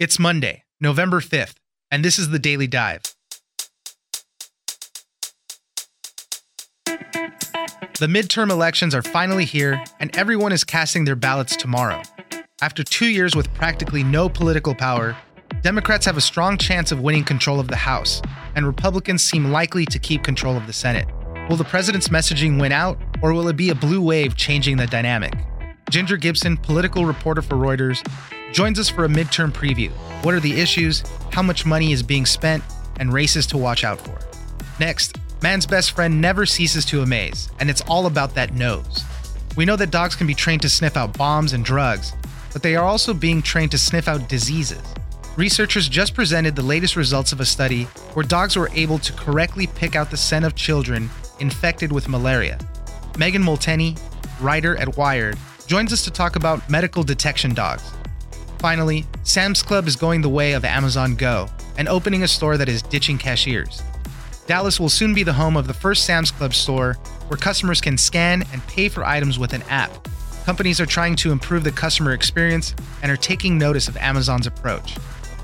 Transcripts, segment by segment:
It's Monday, November 5th, and this is the Daily Dive. The midterm elections are finally here, and everyone is casting their ballots tomorrow. After two years with practically no political power, Democrats have a strong chance of winning control of the House, and Republicans seem likely to keep control of the Senate. Will the president's messaging win out, or will it be a blue wave changing the dynamic? Ginger Gibson, political reporter for Reuters, joins us for a midterm preview. What are the issues, how much money is being spent, and races to watch out for? Next, man's best friend never ceases to amaze, and it's all about that nose. We know that dogs can be trained to sniff out bombs and drugs, but they are also being trained to sniff out diseases. Researchers just presented the latest results of a study where dogs were able to correctly pick out the scent of children infected with malaria. Megan Molteni, writer at Wired, joins us to talk about medical detection dogs. Finally, Sam's Club is going the way of Amazon Go and opening a store that is ditching cashiers. Dallas will soon be the home of the first Sam's Club store where customers can scan and pay for items with an app. Companies are trying to improve the customer experience and are taking notice of Amazon's approach.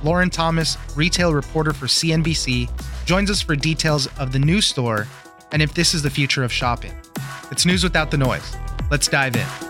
Lauren Thomas, retail reporter for CNBC, joins us for details of the new store and if this is the future of shopping. It's news without the noise. Let's dive in.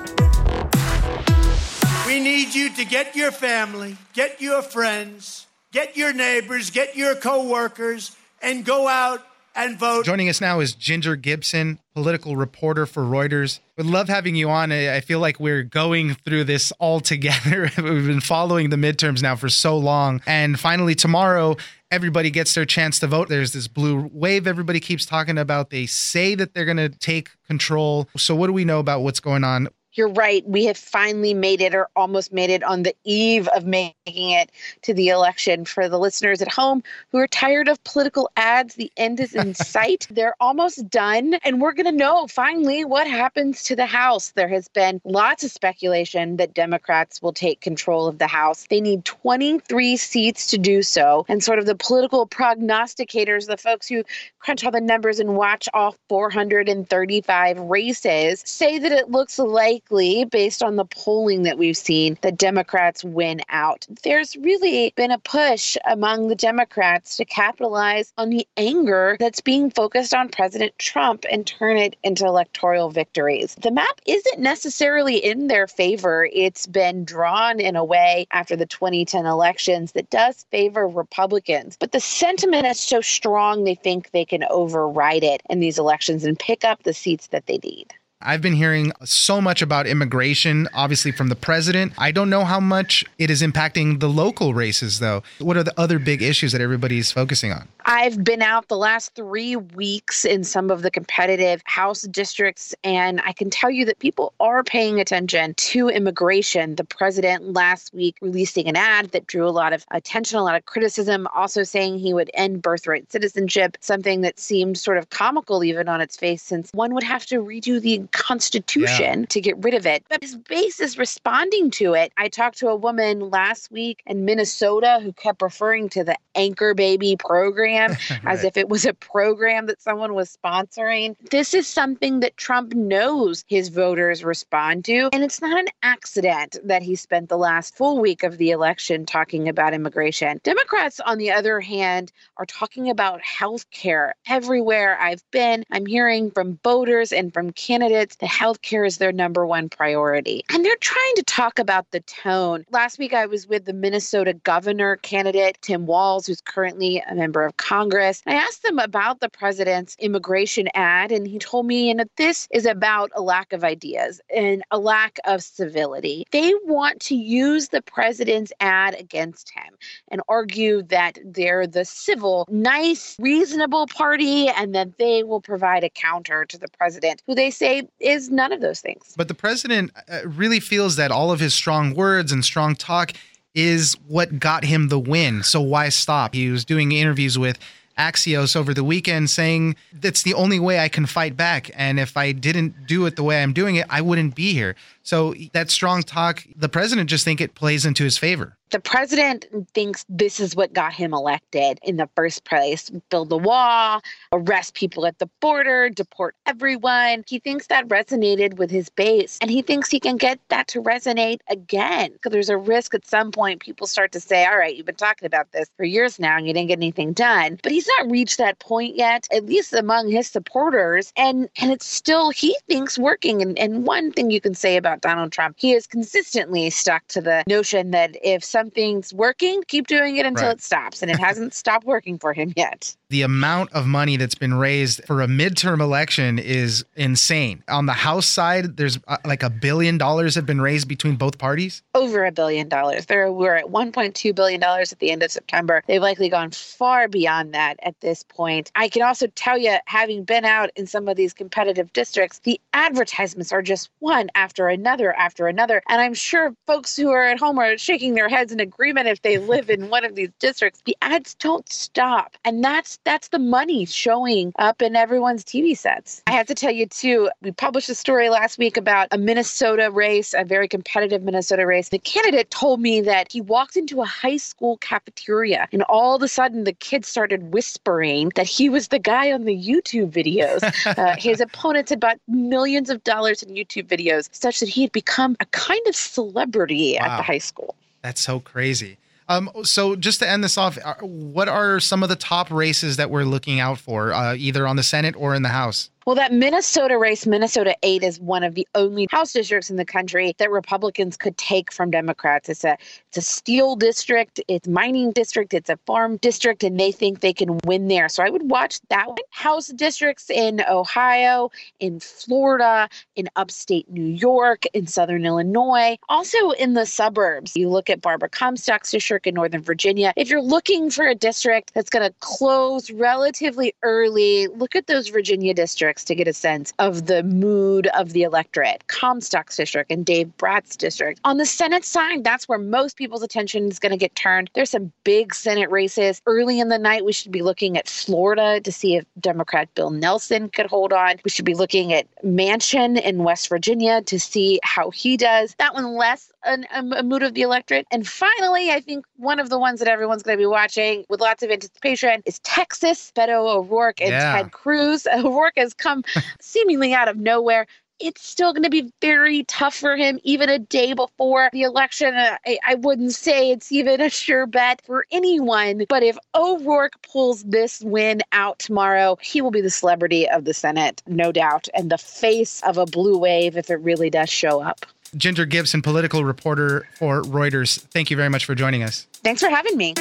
Need you to get your family, get your friends, get your neighbors, get your coworkers, and go out and vote. Joining us now is Ginger Gibson, political reporter for Reuters. Would love having you on. I feel like we're going through this all together. We've been following the midterms now for so long. And finally, tomorrow, everybody gets their chance to vote. There's this blue wave everybody keeps talking about. They say that they're going to take control. So, what do we know about what's going on you're right. We have finally made it or almost made it on the eve of making it to the election. For the listeners at home who are tired of political ads, the end is in sight. They're almost done. And we're going to know finally what happens to the House. There has been lots of speculation that Democrats will take control of the House. They need 23 seats to do so. And sort of the political prognosticators, the folks who crunch all the numbers and watch all 435 races, say that it looks like likely, based on the polling that we've seen, that Democrats win out. There's really been a push among the Democrats to capitalize on the anger that's being focused on President Trump and turn it into electoral victories. The map isn't necessarily in their favor. It's been drawn in a way after the 2010 elections that does favor Republicans. But the sentiment is so strong, they think they can override it in these elections and pick up the seats that they need. I've been hearing so much about immigration, obviously from the president. I don't know how much it is impacting the local races, though. What are the other big issues that everybody's focusing on? I've been out the last three weeks in some of the competitive House districts, and I can tell you that people are paying attention to immigration. The president last week releasing an ad that drew a lot of attention, a lot of criticism, also saying he would end birthright citizenship, something that seemed sort of comical even on its face, since one would have to redo the Constitution yeah. to get rid of it. But his base is responding to it. I talked to a woman last week in Minnesota who kept referring to the Anchor Baby program right. as if it was a program that someone was sponsoring. This is something that Trump knows his voters respond to. And it's not an accident that he spent the last full week of the election talking about immigration. Democrats, on the other hand, are talking about health care everywhere I've been. I'm hearing from voters and from candidates candidates that healthcare is their number one priority. And they're trying to talk about the tone. Last week, I was with the Minnesota governor candidate, Tim Walz, who's currently a member of Congress. I asked them about the president's immigration ad, and he told me know, this is about a lack of ideas and a lack of civility. They want to use the president's ad against him and argue that they're the civil, nice, reasonable party and that they will provide a counter to the president, who they say is none of those things. But the president uh, really feels that all of his strong words and strong talk is what got him the win. So why stop? He was doing interviews with Axios over the weekend saying that's the only way I can fight back. And if I didn't do it the way I'm doing it, I wouldn't be here. So that strong talk, the president just think it plays into his favor the president thinks this is what got him elected in the first place build the wall, arrest people at the border, deport everyone. He thinks that resonated with his base, and he thinks he can get that to resonate again. Because there's a risk at some point people start to say, All right, you've been talking about this for years now and you didn't get anything done. But he's not reached that point yet, at least among his supporters. And and it's still he thinks working. And, and one thing you can say about Donald Trump, he has consistently stuck to the notion that if something's working, keep doing it until right. it stops. And it hasn't stopped working for him yet the amount of money that's been raised for a midterm election is insane. On the House side, there's uh, like a billion dollars have been raised between both parties. Over a billion dollars. There we're at 1.2 billion dollars at the end of September. They've likely gone far beyond that at this point. I can also tell you, having been out in some of these competitive districts, the advertisements are just one after another after another. And I'm sure folks who are at home are shaking their heads in agreement if they live in one of these districts. The ads don't stop, and that's that's the money showing up in everyone's TV sets. I have to tell you, too, we published a story last week about a Minnesota race, a very competitive Minnesota race. The candidate told me that he walked into a high school cafeteria and all of a sudden the kids started whispering that he was the guy on the YouTube videos. uh, his opponents had bought millions of dollars in YouTube videos, such that he had become a kind of celebrity wow. at the high school. That's so crazy. Um, so just to end this off, uh, what are some of the top races that we're looking out for, uh, either on the Senate or in the House? Well, that Minnesota race, Minnesota 8, is one of the only House districts in the country that Republicans could take from Democrats. It's a it's a steel district, it's mining district, it's a farm district, and they think they can win there. So I would watch that one. House districts in Ohio, in Florida, in upstate New York, in southern Illinois, also in the suburbs. You look at Barbara Comstock's district in Northern Virginia. If you're looking for a district that's going to close relatively early, look at those Virginia districts districts to get a sense of the mood of the electorate. Comstock's district and Dave Brat's district. On the Senate side, that's where most people's attention is going to get turned. There's some big Senate races. Early in the night, we should be looking at Florida to see if Democrat Bill Nelson could hold on. We should be looking at Manchin in West Virginia to see how he does. That one less an, a mood of the electorate. And finally, I think one of the ones that everyone's going to be watching with lots of anticipation is Texas. Beto O'Rourke and yeah. Ted Cruz. O'Rourke has come seemingly out of nowhere it's still going to be very tough for him even a day before the election. Uh, I, I, wouldn't say it's even a sure bet for anyone, but if O'Rourke pulls this win out tomorrow, he will be the celebrity of the Senate, no doubt, and the face of a blue wave if it really does show up. Ginger Gibson, political reporter for Reuters. Thank you very much for joining us. Thanks for having me.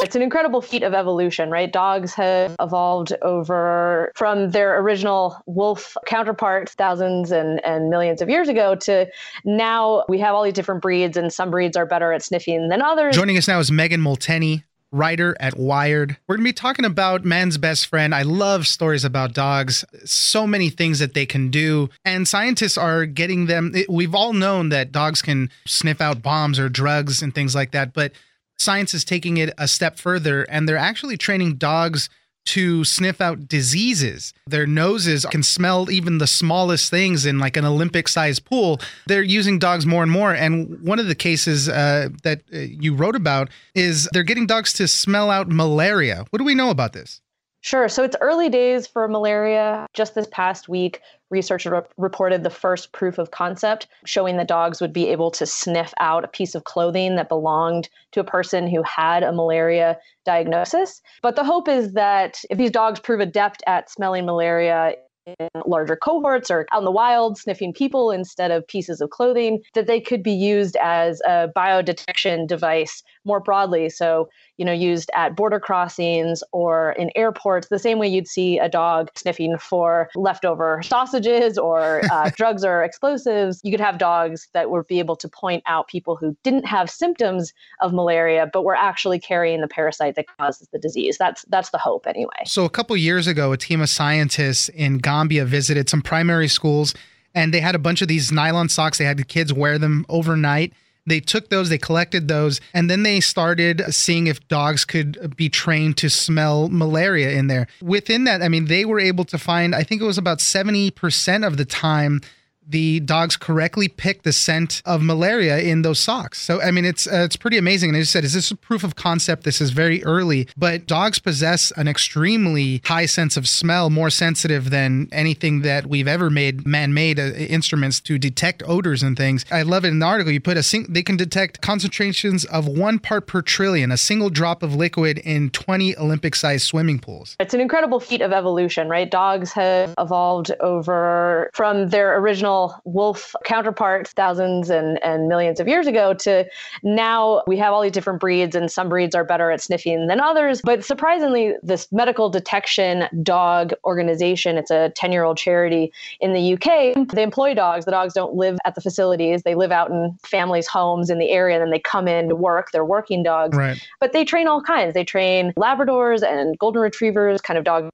It's an incredible feat of evolution, right? Dogs have evolved over from their original wolf counterparts thousands and, and millions of years ago to now we have all these different breeds, and some breeds are better at sniffing than others. Joining us now is Megan Molteni, writer at Wired. We're going to be talking about man's best friend. I love stories about dogs, so many things that they can do. And scientists are getting them. We've all known that dogs can sniff out bombs or drugs and things like that, but science is taking it a step further and they're actually training dogs to sniff out diseases. Their noses can smell even the smallest things in like an Olympic sized pool. They're using dogs more and more. And one of the cases uh, that uh, you wrote about is they're getting dogs to smell out malaria. What do we know about this? Sure. So it's early days for malaria. Just this past week, researchers re- reported the first proof of concept showing that dogs would be able to sniff out a piece of clothing that belonged to a person who had a malaria diagnosis. But the hope is that if these dogs prove adept at smelling malaria, in larger cohorts or out in the wild sniffing people instead of pieces of clothing, that they could be used as a biodetection device more broadly. So you know, used at border crossings or in airports, the same way you'd see a dog sniffing for leftover sausages or uh, drugs or explosives. You could have dogs that would be able to point out people who didn't have symptoms of malaria, but were actually carrying the parasite that causes the disease. That's that's the hope anyway. So a couple years ago, a team of scientists in Gambia visited some primary schools and they had a bunch of these nylon socks. They had the kids wear them overnight They took those, they collected those, and then they started seeing if dogs could be trained to smell malaria in there. Within that, I mean, they were able to find, I think it was about 70% of the time the dogs correctly picked the scent of malaria in those socks. So I mean, it's uh, it's pretty amazing. And as I said, is this a proof of concept? This is very early, but dogs possess an extremely high sense of smell, more sensitive than anything that we've ever made man-made uh, instruments to detect odors and things. I love it in the article. You put a sing- they can detect concentrations of one part per trillion, a single drop of liquid in 20 Olympic-sized swimming pools. It's an incredible feat of evolution, right? Dogs have evolved over from their original wolf counterparts thousands and, and millions of years ago to now we have all these different breeds and some breeds are better at sniffing than others. But surprisingly, this medical detection dog organization, it's a 10 year old charity in the UK, they employ dogs. The dogs don't live at the facilities, they live out in families' homes in the area and then they come in to work. They're working dogs. Right. But they train all kinds. They train Labradors and Golden Retrievers, kind of dogs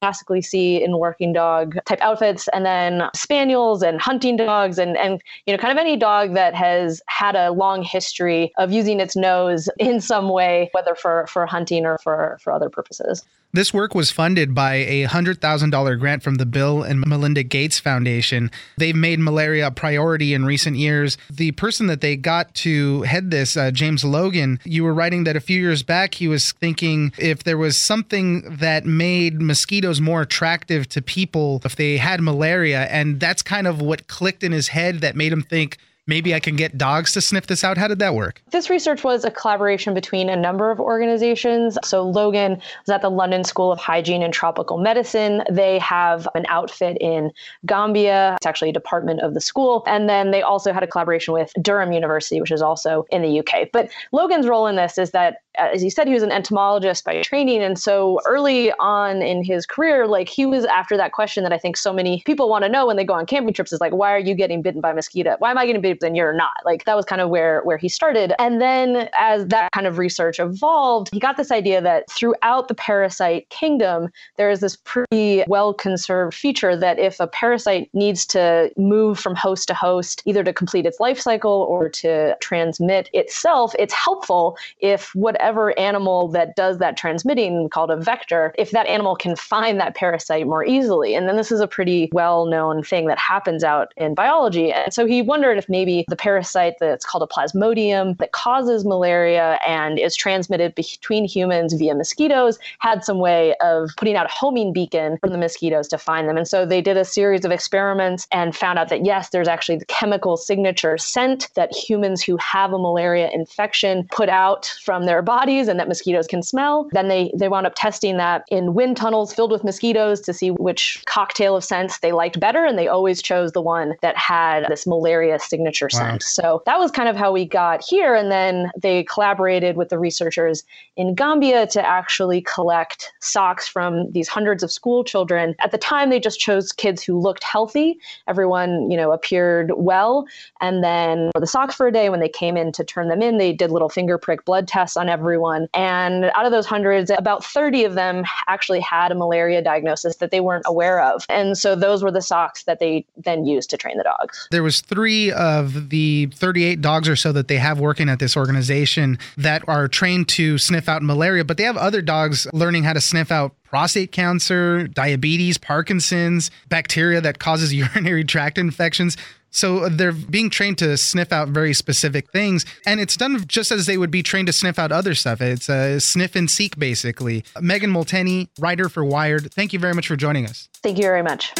classically see in working dog type outfits and then spaniels and hunting dogs and and you know kind of any dog that has had a long history of using its nose in some way whether for for hunting or for for other purposes this work was funded by a $100,000 grant from the Bill and Melinda Gates Foundation. They've made malaria a priority in recent years. The person that they got to head this, uh, James Logan, you were writing that a few years back he was thinking if there was something that made mosquitoes more attractive to people if they had malaria. And that's kind of what clicked in his head that made him think, maybe I can get dogs to sniff this out? How did that work? This research was a collaboration between a number of organizations. So Logan was at the London School of Hygiene and Tropical Medicine. They have an outfit in Gambia. It's actually a department of the school. And then they also had a collaboration with Durham University, which is also in the UK. But Logan's role in this is that uh, as he said, he was an entomologist by training. And so early on in his career, like he was after that question that I think so many people want to know when they go on camping trips is like, why are you getting bitten by mosquito? Why am I getting bitten and you're not? Like that was kind of where where he started. And then as that kind of research evolved, he got this idea that throughout the parasite kingdom, there is this pretty well conserved feature that if a parasite needs to move from host to host, either to complete its life cycle or to transmit itself, it's helpful if whatever whatever animal that does that transmitting, called a vector, if that animal can find that parasite more easily. And then this is a pretty well known thing that happens out in biology. And so he wondered if maybe the parasite that's called a plasmodium that causes malaria and is transmitted between humans via mosquitoes had some way of putting out a homing beacon for the mosquitoes to find them. And so they did a series of experiments and found out that yes, there's actually the chemical signature scent that humans who have a malaria infection put out from their bodies and that mosquitoes can smell. Then they, they wound up testing that in wind tunnels filled with mosquitoes to see which cocktail of scents they liked better. And they always chose the one that had this malaria signature wow. So that was kind of how we got here. And then they collaborated with the researchers in Gambia to actually collect socks from these hundreds of school children. At the time, they just chose kids who looked healthy. Everyone, you know, appeared well. And then for the socks for a day, when they came in to turn them in, they did little finger prick blood tests on everyone. And out of those hundreds, about 30 of them actually had a malaria diagnosis that they weren't aware of. And so those were the socks that they then used to train the dogs. There was three of the 38 dogs or so that they have working at this organization that are trained to sniff out malaria, but they have other dogs learning how to sniff out prostate cancer, diabetes, Parkinson's, bacteria that causes urinary tract infections. So they're being trained to sniff out very specific things, and it's done just as they would be trained to sniff out other stuff. It's a sniff and seek, basically. Megan Molteni, writer for Wired, thank you very much for joining us. Thank you very much.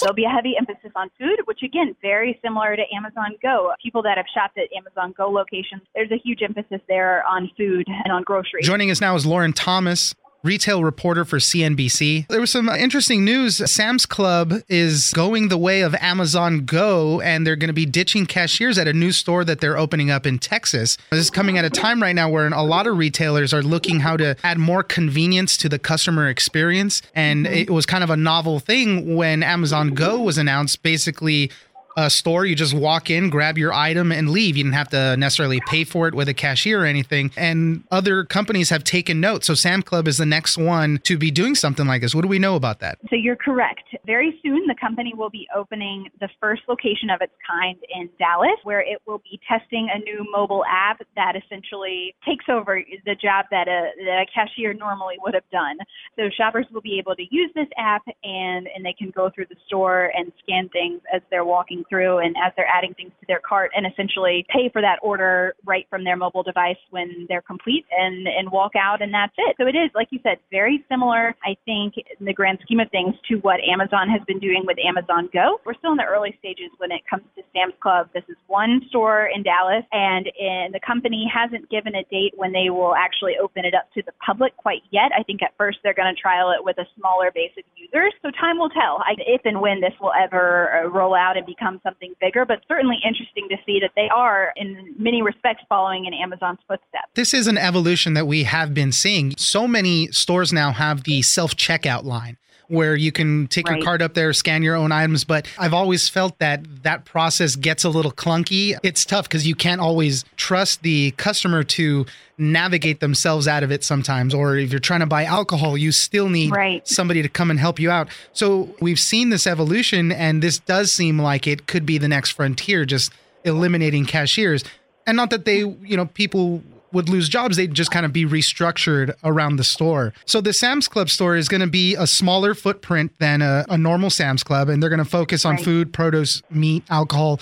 There'll be a heavy emphasis on food, which again, very similar to Amazon Go. People that have shopped at Amazon Go locations, there's a huge emphasis there on food and on groceries. Joining us now is Lauren Thomas, retail reporter for CNBC. There was some interesting news. Sam's Club is going the way of Amazon Go, and they're going to be ditching cashiers at a new store that they're opening up in Texas. This is coming at a time right now where a lot of retailers are looking how to add more convenience to the customer experience. And it was kind of a novel thing when Amazon Go was announced. Basically, a store. You just walk in, grab your item, and leave. You didn't have to necessarily pay for it with a cashier or anything. And other companies have taken note. So Sam Club is the next one to be doing something like this. What do we know about that? So you're correct. Very soon, the company will be opening the first location of its kind in Dallas, where it will be testing a new mobile app that essentially takes over the job that a, that a cashier normally would have done. So shoppers will be able to use this app and, and they can go through the store and scan things as they're walking through and as they're adding things to their cart and essentially pay for that order right from their mobile device when they're complete and, and walk out and that's it. So it is, like you said, very similar, I think, in the grand scheme of things to what Amazon has been doing with Amazon Go. We're still in the early stages when it comes to Sam's Club. This is one store in Dallas and in, the company hasn't given a date when they will actually open it up to the public quite yet. I think at first they're going to trial it with a smaller base of users. So time will tell if and when this will ever uh, roll out and become something bigger, but certainly interesting to see that they are, in many respects, following in Amazon's footsteps. This is an evolution that we have been seeing. So many stores now have the self checkout line where you can take right. your card up there, scan your own items. But I've always felt that that process gets a little clunky. It's tough because you can't always trust the customer to navigate themselves out of it sometimes. Or if you're trying to buy alcohol, you still need right. somebody to come and help you out. So we've seen this evolution, and this does seem like it could be the next frontier, just eliminating cashiers. And not that they, you know, people would lose jobs, they'd just kind of be restructured around the store. So the Sam's Club store is going to be a smaller footprint than a, a normal Sam's Club, and they're going to focus on right. food, produce, meat, alcohol,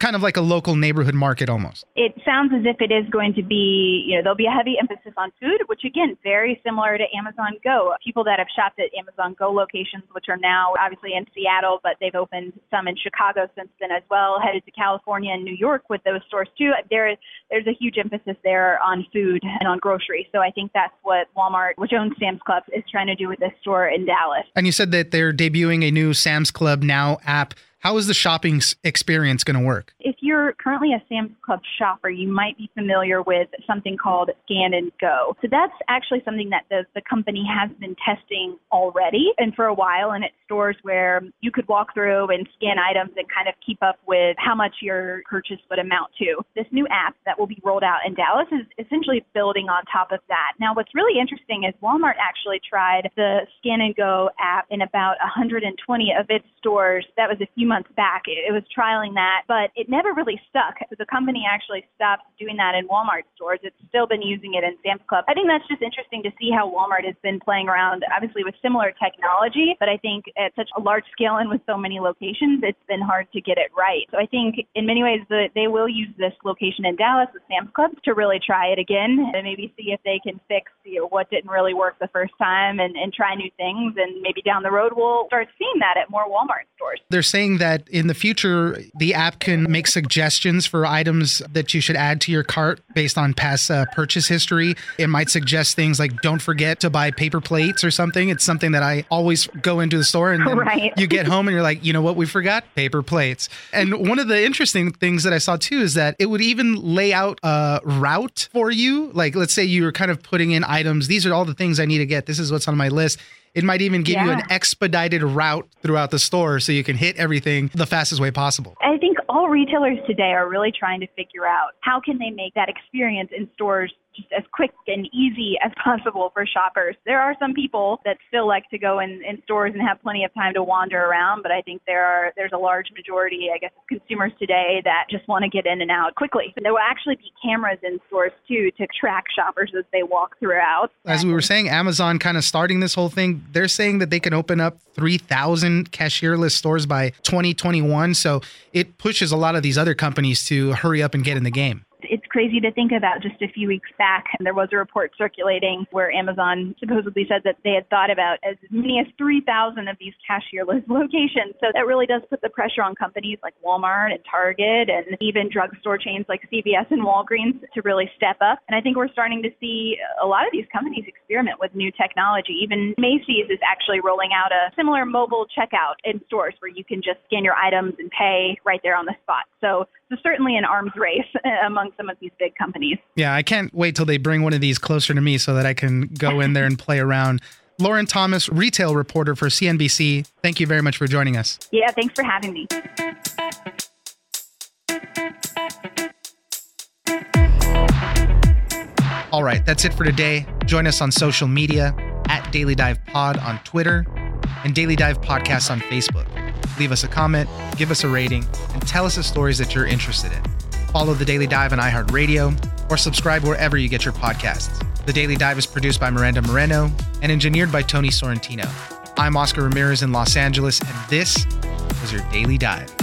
kind of like a local neighborhood market almost. It sounds as if it is going to be, you know, there'll be a heavy emphasis on food, which again, very similar to Amazon Go. People that have shopped at Amazon Go locations, which are now obviously in Seattle, but they've opened some in Chicago since then as well, headed to California and New York with those stores too. There is there's a huge emphasis there on food and on groceries. So I think that's what Walmart, which owns Sam's Club, is trying to do with this store in Dallas. And you said that they're debuting a new Sam's Club Now app how is the shopping experience going to work? If you're currently a Sam's Club shopper, you might be familiar with something called Scan and Go. So that's actually something that the, the company has been testing already and for a while in its stores where you could walk through and scan items and kind of keep up with how much your purchase would amount to. This new app that will be rolled out in Dallas is essentially building on top of that. Now, what's really interesting is Walmart actually tried the Scan and Go app in about 120 of its stores. That was a few months back. It, it was trialing that, but it never really stuck. So the company actually stopped doing that in Walmart stores. It's still been using it in Sam's Club. I think that's just interesting to see how Walmart has been playing around, obviously with similar technology, but I think at such a large scale and with so many locations, it's been hard to get it right. So I think in many ways the, they will use this location in Dallas with Sam's Club to really try it again and maybe see if they can fix you know, what didn't really work the first time and, and try new things. And maybe down the road we'll start seeing that at more Walmart stores. They're saying that in the future, the app can make suggestions for items that you should add to your cart based on past uh, purchase history. It might suggest things like don't forget to buy paper plates or something. It's something that I always go into the store and right. you get home and you're like, you know what, we forgot paper plates. And one of the interesting things that I saw too is that it would even lay out a route for you. Like, let's say you were kind of putting in items. These are all the things I need to get. This is what's on my list it might even give yeah. you an expedited route throughout the store so you can hit everything the fastest way possible. I think all retailers today are really trying to figure out how can they make that experience in stores just as quick and easy as possible for shoppers. There are some people that still like to go in, in stores and have plenty of time to wander around, but I think there are there's a large majority, I guess, of consumers today that just want to get in and out quickly. And There will actually be cameras in stores too to track shoppers as they walk throughout. As we were saying, Amazon kind of starting this whole thing. They're saying that they can open up 3,000 cashierless stores by 2021. So it pushes a lot of these other companies to hurry up and get in the game crazy to think about just a few weeks back. There was a report circulating where Amazon supposedly said that they had thought about as many as 3,000 of these cashierless locations. So that really does put the pressure on companies like Walmart and Target and even drugstore chains like CVS and Walgreens to really step up. And I think we're starting to see a lot of these companies experiment with new technology. Even Macy's is actually rolling out a similar mobile checkout in stores where you can just scan your items and pay right there on the spot. So it's certainly an arms race among some of these big companies. Yeah, I can't wait till they bring one of these closer to me so that I can go in there and play around. Lauren Thomas, retail reporter for CNBC, thank you very much for joining us. Yeah, thanks for having me. All right, that's it for today. Join us on social media at Daily Dive Pod on Twitter and Daily Dive Podcast on Facebook. Leave us a comment, give us a rating, and tell us the stories that you're interested in. Follow The Daily Dive on iHeartRadio or subscribe wherever you get your podcasts. The Daily Dive is produced by Miranda Moreno and engineered by Tony Sorrentino. I'm Oscar Ramirez in Los Angeles, and this was your Daily Dive.